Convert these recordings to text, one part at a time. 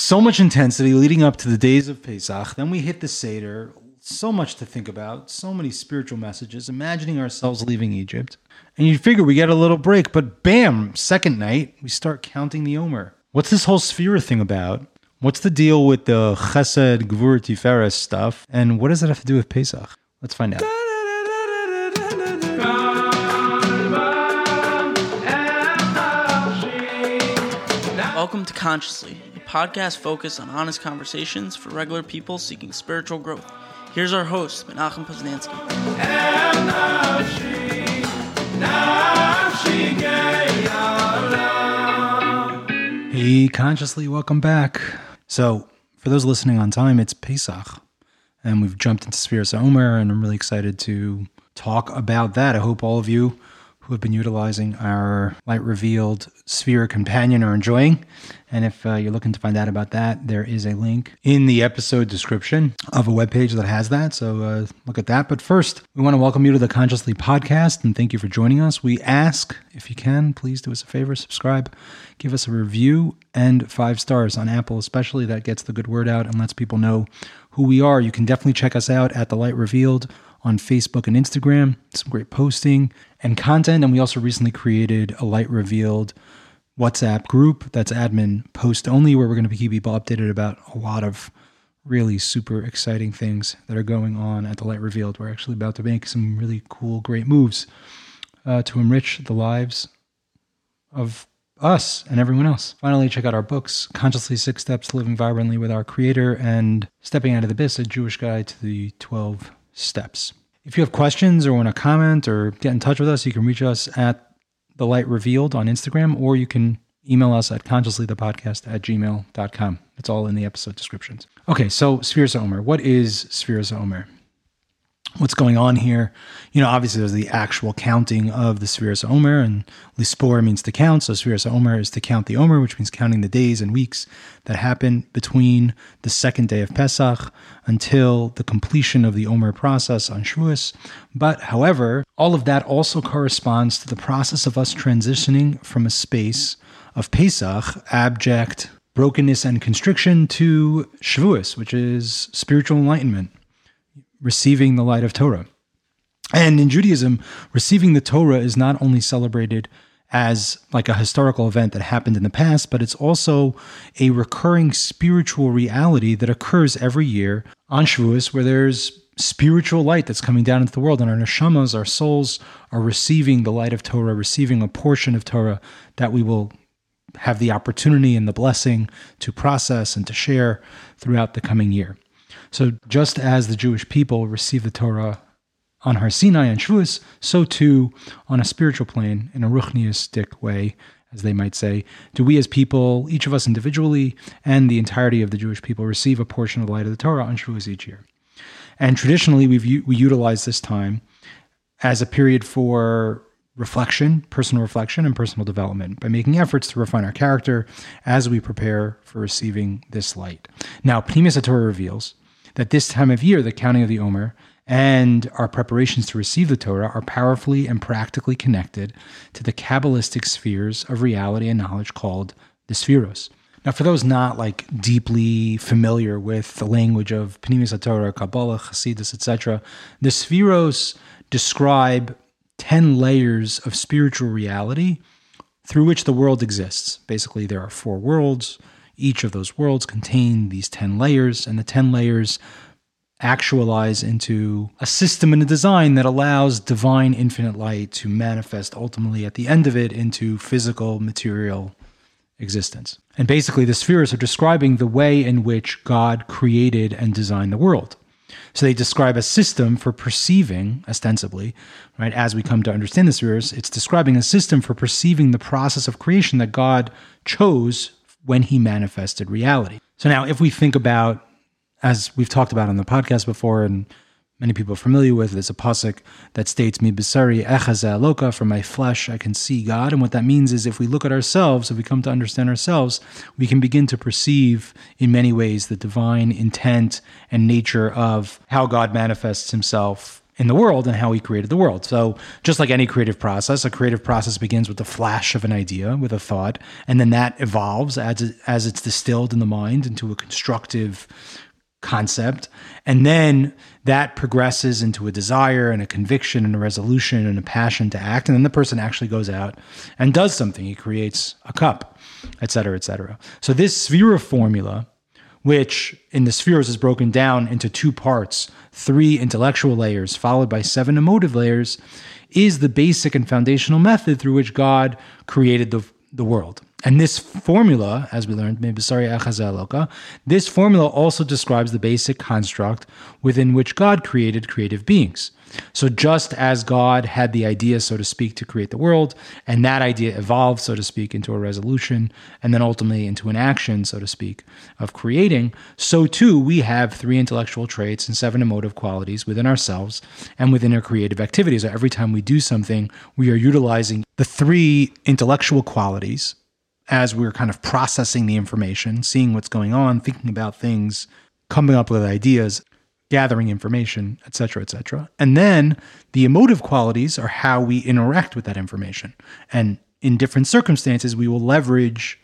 So much intensity leading up to the days of Pesach. Then we hit the Seder. So much to think about. So many spiritual messages. Imagining ourselves leaving Egypt. And you figure we get a little break, but bam, second night, we start counting the Omer. What's this whole Sfira thing about? What's the deal with the Chesed, Gvur, Tiferes stuff? And what does that have to do with Pesach? Let's find out. Welcome to Consciously, podcast focused on honest conversations for regular people seeking spiritual growth. Here's our host, Menachem Poznansky. Hey, consciously, welcome back. So, for those listening on time, it's Pesach, and we've jumped into Sfiras Omer, and I'm really excited to talk about that. I hope all of you who have been utilizing our light revealed Sfira companion are enjoying. And if uh, you're looking to find out about that, there is a link in the episode description of a webpage that has that. So uh, look at that. But first, we want to welcome you to the Consciously podcast and thank you for joining us. We ask, if you can, please do us a favor, subscribe, give us a review, and five stars on Apple, especially. That gets the good word out and lets people know who we are. You can definitely check us out at The Light Revealed on Facebook and Instagram. Some great posting and content. And we also recently created a Light Revealed WhatsApp group that's admin post only, where we're going to keep people updated about a lot of really super exciting things that are going on at the Light Revealed. We're actually about to make some really cool, great moves uh, to enrich the lives of us and everyone else. Finally, check out our books Consciously Six Steps Living Vibrantly with Our Creator and Stepping Out of the Abyss, a Jewish Guide to the 12 Steps. If you have questions or want to comment or get in touch with us, you can reach us at The Light Revealed on Instagram or you can email us at consciouslythepodcast at gmail.com. It's all in the episode descriptions. Okay, so Sfiras Omer. What is Sfiras Omer? What's going on here. You know, obviously there's the actual counting of the Sfiras Omer, and Lispor means to count. So Sfiras Omer is to count the Omer, which means counting the days and weeks that happen between the second day of Pesach until the completion of the Omer process on Shavuos. But however, all of that also corresponds to the process of us transitioning from a space of Pesach, abject brokenness and constriction, to Shavuos, which is spiritual enlightenment receiving the light of Torah. And in Judaism, receiving the Torah is not only celebrated as like a historical event that happened in the past, but it's also a recurring spiritual reality that occurs every year on Shavuos, where there's spiritual light that's coming down into the world, and our neshamas, our souls, are receiving the light of Torah, receiving a portion of Torah that we will have the opportunity and the blessing to process and to share throughout the coming year. So just as the Jewish people received the Torah on Har Sinai and Shavuos, so too on a spiritual plane, in a ruchniistic way, as they might say, do we as people, each of us individually, and the entirety of the Jewish people, receive a portion of the light of the Torah on Shavuos each year. And traditionally, we've, we utilize this time as a period for reflection, personal reflection, and personal development by making efforts to refine our character as we prepare for receiving this light. Now, Pnimis Torah reveals that this time of year, the counting of the Omer, and our preparations to receive the Torah are powerfully and practically connected to the Kabbalistic spheres of reality and knowledge called the Sfiros. Now, for those not like deeply familiar with the language of Pnimis Torah, Kabbalah, Hasidus, etc., the Sfiros describe 10 layers of spiritual reality through which the world exists. Basically, there are four worlds each of those worlds contain these 10 layers, and the 10 layers actualize into a system and a design that allows divine infinite light to manifest ultimately at the end of it into physical material existence. And basically, the spheres are describing the way in which God created and designed the world. So they describe a system for perceiving, ostensibly, right? As we come to understand the spheres, it's describing a system for perceiving the process of creation that God chose when he manifested reality. So now, if we think about, as we've talked about on the podcast before, and many people are familiar with, there's a pasuk that states, "Mi besari loka." From my flesh, I can see God, and what that means is, if we look at ourselves, if we come to understand ourselves, we can begin to perceive, in many ways, the divine intent and nature of how God manifests Himself in the world and how he created the world. So, just like any creative process, a creative process begins with the flash of an idea, with a thought, and then that evolves as it, as it's distilled in the mind into a constructive concept. And then that progresses into a desire and a conviction and a resolution and a passion to act. And then the person actually goes out and does something. He creates a cup, et cetera, et cetera. So this Sfira formula, which in the spheres is broken down into two parts, three intellectual layers, followed by seven emotive layers, is the basic and foundational method through which God created the, the world. And this formula, as we learned, this formula also describes the basic construct within which God created creative beings. So just as God had the idea, so to speak, to create the world, and that idea evolved, so to speak, into a resolution, and then ultimately into an action, so to speak, of creating, so too we have three intellectual traits and seven emotive qualities within ourselves and within our creative activities. So every time we do something, we are utilizing the three intellectual qualities as we're kind of processing the information, seeing what's going on, thinking about things, coming up with ideas, gathering information, etc., etc. And then the emotive qualities are how we interact with that information. And in different circumstances, we will leverage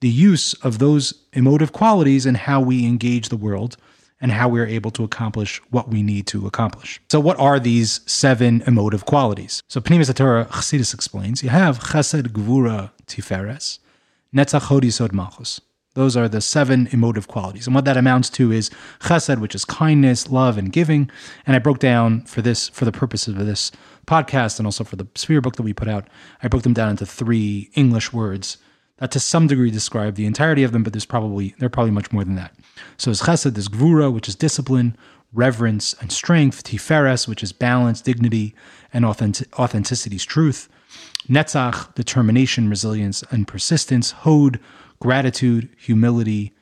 the use of those emotive qualities and how we engage the world and how we're able to accomplish what we need to accomplish. So, what are these seven emotive qualities? So, Pnimis Torah Chassidus explains you have Chesed, Gvura, Tiferes, Netzach Hod Yisod Malchus. Those are the seven emotive qualities. And what that amounts to is chesed, which is kindness, love, and giving. And I broke down for this, for the purposes of this podcast and also for the Sfira book that we put out, I broke them down into three English words that to some degree describe the entirety of them, but there's probably, they're probably much more than that. So there's chesed, there's gvura, which is discipline, reverence, and strength, tiferes, which is balance, dignity, and authentic- authenticity's truth. Netzach, determination, resilience, and persistence. Hod, gratitude, humility,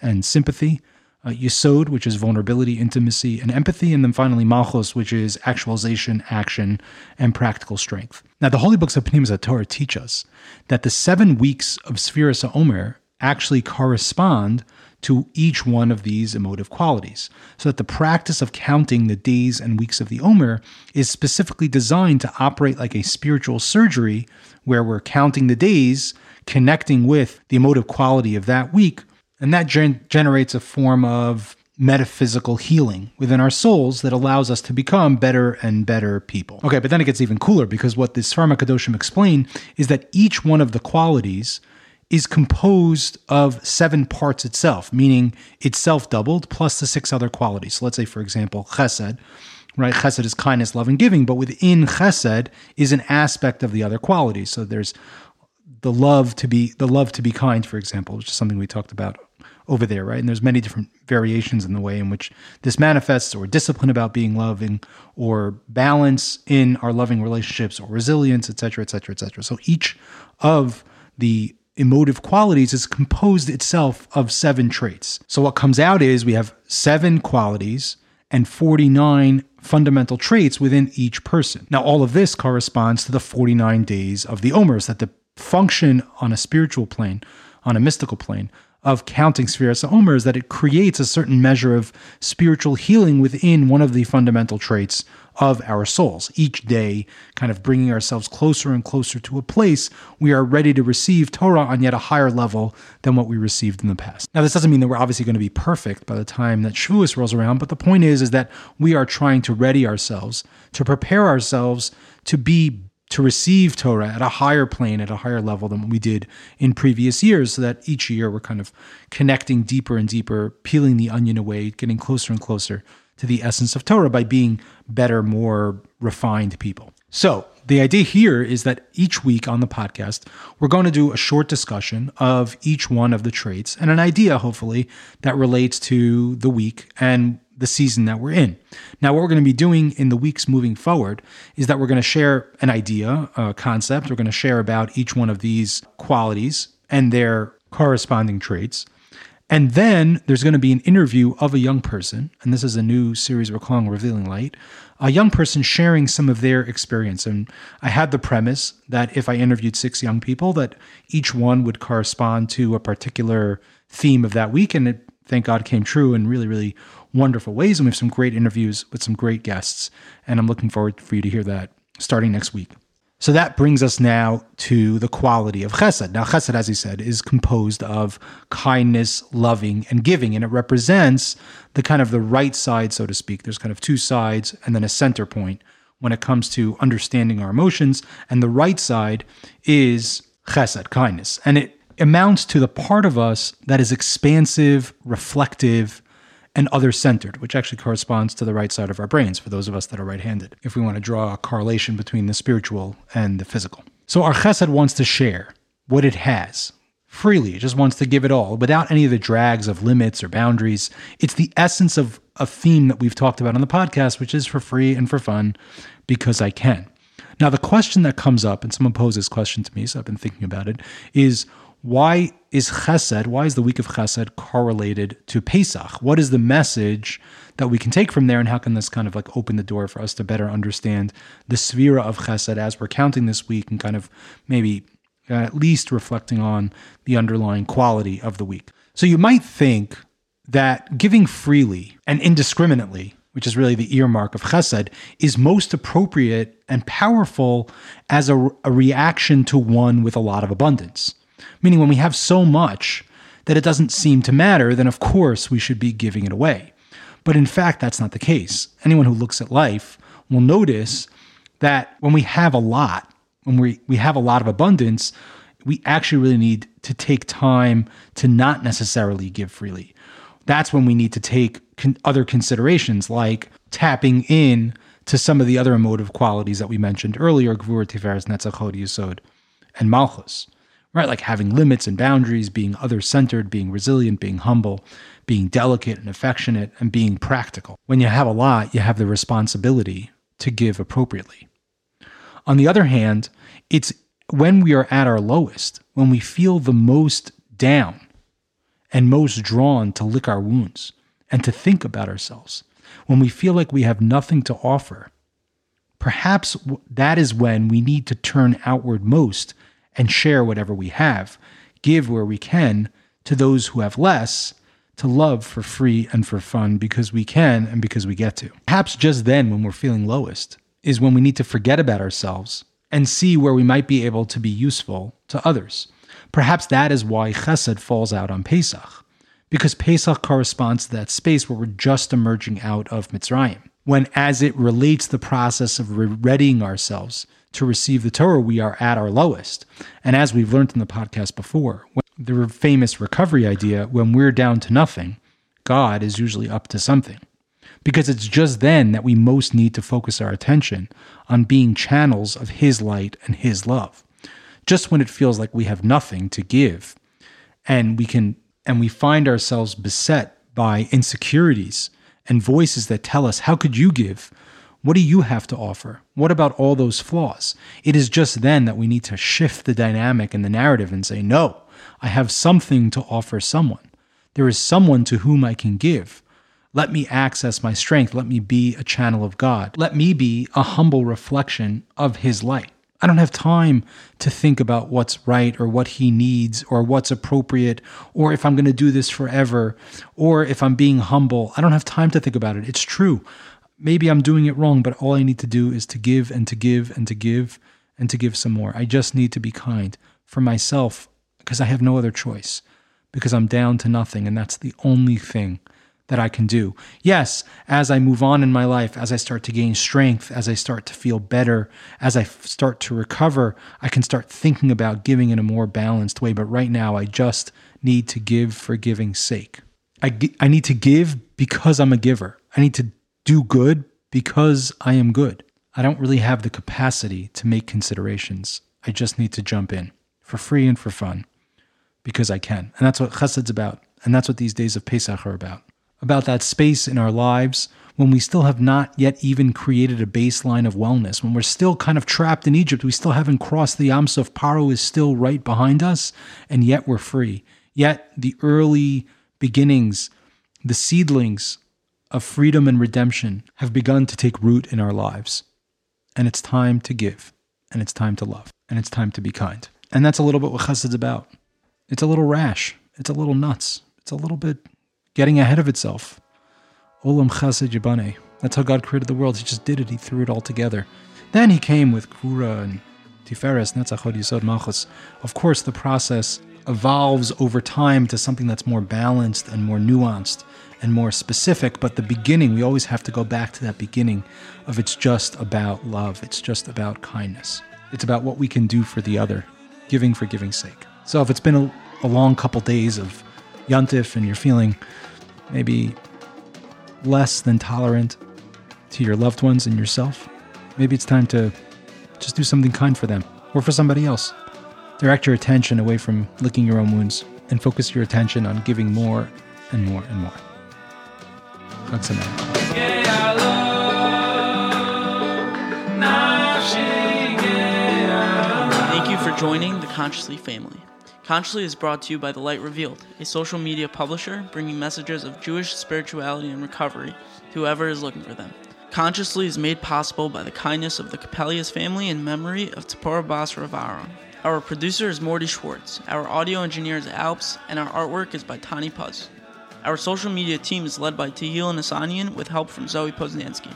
and sympathy. Uh, Yisod, which is vulnerability, intimacy, and empathy. And then finally, Malchus, which is actualization, action, and practical strength. Now, the holy books of Pnimis Torah teach us that the seven weeks of Sfiras Omer actually correspond to each one of these emotive qualities, so that the practice of counting the days and weeks of the Omer is specifically designed to operate like a spiritual surgery where we're counting the days, connecting with the emotive quality of that week, and that gen- generates a form of metaphysical healing within our souls that allows us to become better and better people. Okay, but then it gets even cooler because what this Pharmacadoshim explain is that each one of the qualities is composed of seven parts itself, meaning it's self doubled plus the six other qualities. So let's say, for example, chesed, right? Chesed is kindness, love, and giving, but within chesed is an aspect of the other qualities. So there's the love to be the love to be kind, for example, which is something we talked about over there, right? And there's many different variations in the way in which this manifests, or discipline about being loving, or balance in our loving relationships, or resilience, et cetera, et cetera, et cetera. So each of the emotive qualities is composed itself of seven traits. So what comes out is we have seven qualities and 49 fundamental traits within each person. Now, all of this corresponds to the 49 days of the Omers, that the function on a spiritual plane, on a mystical plane, of counting Sfiras Omer is that it creates a certain measure of spiritual healing within one of the fundamental traits of our souls. Each day, kind of bringing ourselves closer and closer to a place we are ready to receive Torah on yet a higher level than what we received in the past. Now, this doesn't mean that we're obviously going to be perfect by the time that Shavuos rolls around, but the point is, is that we are trying to ready ourselves, to prepare ourselves to be to receive Torah at a higher plane, at a higher level than what we did in previous years, so that each year we're kind of connecting deeper and deeper, peeling the onion away, getting closer and closer to the essence of Torah by being better, more refined people. So, the idea here is that each week on the podcast, we're going to do a short discussion of each one of the traits and an idea, hopefully, that relates to the week and the season that we're in. Now, what we're going to be doing in the weeks moving forward is that we're going to share an idea, a concept. We're going to share about each one of these qualities and their corresponding traits. And then there's going to be an interview of a young person, and this is a new series we're calling Revealing Light, a young person sharing some of their experience. And I had the premise that if I interviewed six young people, that each one would correspond to a particular theme of that week. And it thank God, came true in really, really wonderful ways. And we have some great interviews with some great guests. And I'm looking forward for you to hear that starting next week. So that brings us now to the quality of chesed. Now, chesed, as he said, is composed of kindness, loving, and giving, and it represents the kind of the right side, so to speak. There's kind of two sides and then a center point when it comes to understanding our emotions. And the right side is chesed, kindness. And it amounts to the part of us that is expansive, reflective, and other centered, which actually corresponds to the right side of our brains for those of us that are right handed, if we want to draw a correlation between the spiritual and the physical. So our chesed wants to share what it has freely, it just wants to give it all without any of the drags of limits or boundaries. It's the essence of a theme that we've talked about on the podcast, which is for free and for fun because I can. Now, the question that comes up, and someone posed this question to me, so I've been thinking about it, is why is Chesed, why is the week of Chesed correlated to Pesach? What is the message that we can take from there, and how can this kind of like open the door for us to better understand the Sfira of Chesed as we're counting this week and kind of maybe uh, at least reflecting on the underlying quality of the week? So you might think that giving freely and indiscriminately which is really the earmark of chesed, is most appropriate and powerful as a, a, reaction to one with a lot of abundance. Meaning, when we have so much that it doesn't seem to matter, then of course we should be giving it away. But in fact, that's not the case. Anyone who looks at life will notice that when we have a lot, when we, we have a lot of abundance, we actually really need to take time to not necessarily give freely. That's when we need to take con- other considerations like tapping in to some of the other emotive qualities that we mentioned earlier, Gvur, Tiferes, Netzach, Yisod, and Malchus right? Like having limits and boundaries, being other centered, being resilient, being humble, being delicate and affectionate, and being practical. When you have a lot, you have the responsibility to give appropriately. On the other hand, it's when we are at our lowest, when we feel the most down and most drawn to lick our wounds and to think about ourselves, when we feel like we have nothing to offer, perhaps that is when we need to turn outward most and share whatever we have, give where we can to those who have less, to love for free and for fun because we can and because we get to. Perhaps just then, when we're feeling lowest, is when we need to forget about ourselves and see where we might be able to be useful to others. Perhaps that is why chesed falls out on Pesach, because Pesach corresponds to that space where we're just emerging out of Mitzrayim. When, as it relates the process of readying ourselves to receive the Torah, we are at our lowest. And as we've learned in the podcast before, the famous recovery idea, when we're down to nothing, God is usually up to something. Because it's just then that we most need to focus our attention on being channels of His light and His love. Just when it feels like we have nothing to give, and we can and we find ourselves beset by insecurities and voices that tell us, How could you give? What do you have to offer? What about all those flaws? It is just then that we need to shift the dynamic and the narrative and say, no, I have something to offer someone. There is someone to whom I can give. Let me access my strength. Let me be a channel of God. Let me be a humble reflection of His light. I don't have time to think about what's right or what he needs or what's appropriate or if I'm going to do this forever or if I'm being humble. I don't have time to think about it. It's true maybe I'm doing it wrong, but all I need to do is to give and to give and to give and to give some more. I just need to be kind for myself because I have no other choice because I'm down to nothing and that's the only thing that I can do. Yes, as I move on in my life, as I start to gain strength, as I start to feel better, as I start to recover, I can start thinking about giving in a more balanced way. But right now, I just need to give for giving's sake. I, I need to give because I'm a giver. I need to do good because I am good. I don't really have the capacity to make considerations. I just need to jump in for free and for fun because I can. And that's what chesed's about. And that's what these days of Pesach are about. About that space in our lives when we still have not yet even created a baseline of wellness, when we're still kind of trapped in Egypt, we still haven't crossed the Yam Suf. Paro is still right behind us, and yet we're free. Yet the early beginnings, the seedlings of freedom and redemption have begun to take root in our lives. And it's time to give, and it's time to love, and it's time to be kind. And that's a little bit what chesed's about. It's a little rash, it's a little nuts, it's a little bit getting ahead of itself. Olam chesed yibane. That's how God created the world. He just did it. He threw it all together. Then he came with Gvura and Tiferes, Netzach Hod Yisod Malchus. Of course, the process evolves over time to something that's more balanced and more nuanced and more specific. But the beginning, we always have to go back to that beginning of it's just about love. It's just about kindness. It's about what we can do for the other, giving for giving's sake. So if it's been a, a long couple days of Yontif and you're feeling maybe less than tolerant to your loved ones and yourself, maybe it's time to just do something kind for them or for somebody else. Direct your attention away from licking your own wounds and focus your attention on giving more and more and more. Sameach. Thank you for joining the Consciously family. Consciously is brought to you by The Light Revealed, a social media publisher bringing messages of Jewish spirituality and recovery to whoever is looking for them. Consciously is made possible by the kindness of the Capellius family in memory of Tzipora Bas Rav Aaron. Our producer is Morty Schwartz, our audio engineer is Alps, and our artwork is by Tani Puz. Our social media team is led by Tehil Nasanian with help from Zoe Poznansky.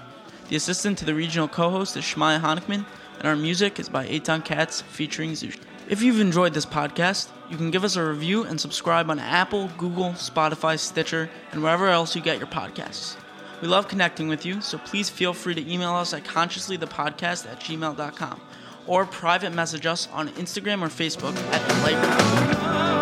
The assistant to the regional co-host is Shmaya Honickman, and our music is by Eitan Katz featuring Zush. If you've enjoyed this podcast, you can give us a review and subscribe on Apple, Google, Spotify, Stitcher, and wherever else you get your podcasts. We love connecting with you, so please feel free to email us at consciouslythepodcast at gmail.com or private message us on Instagram or Facebook at Revealed.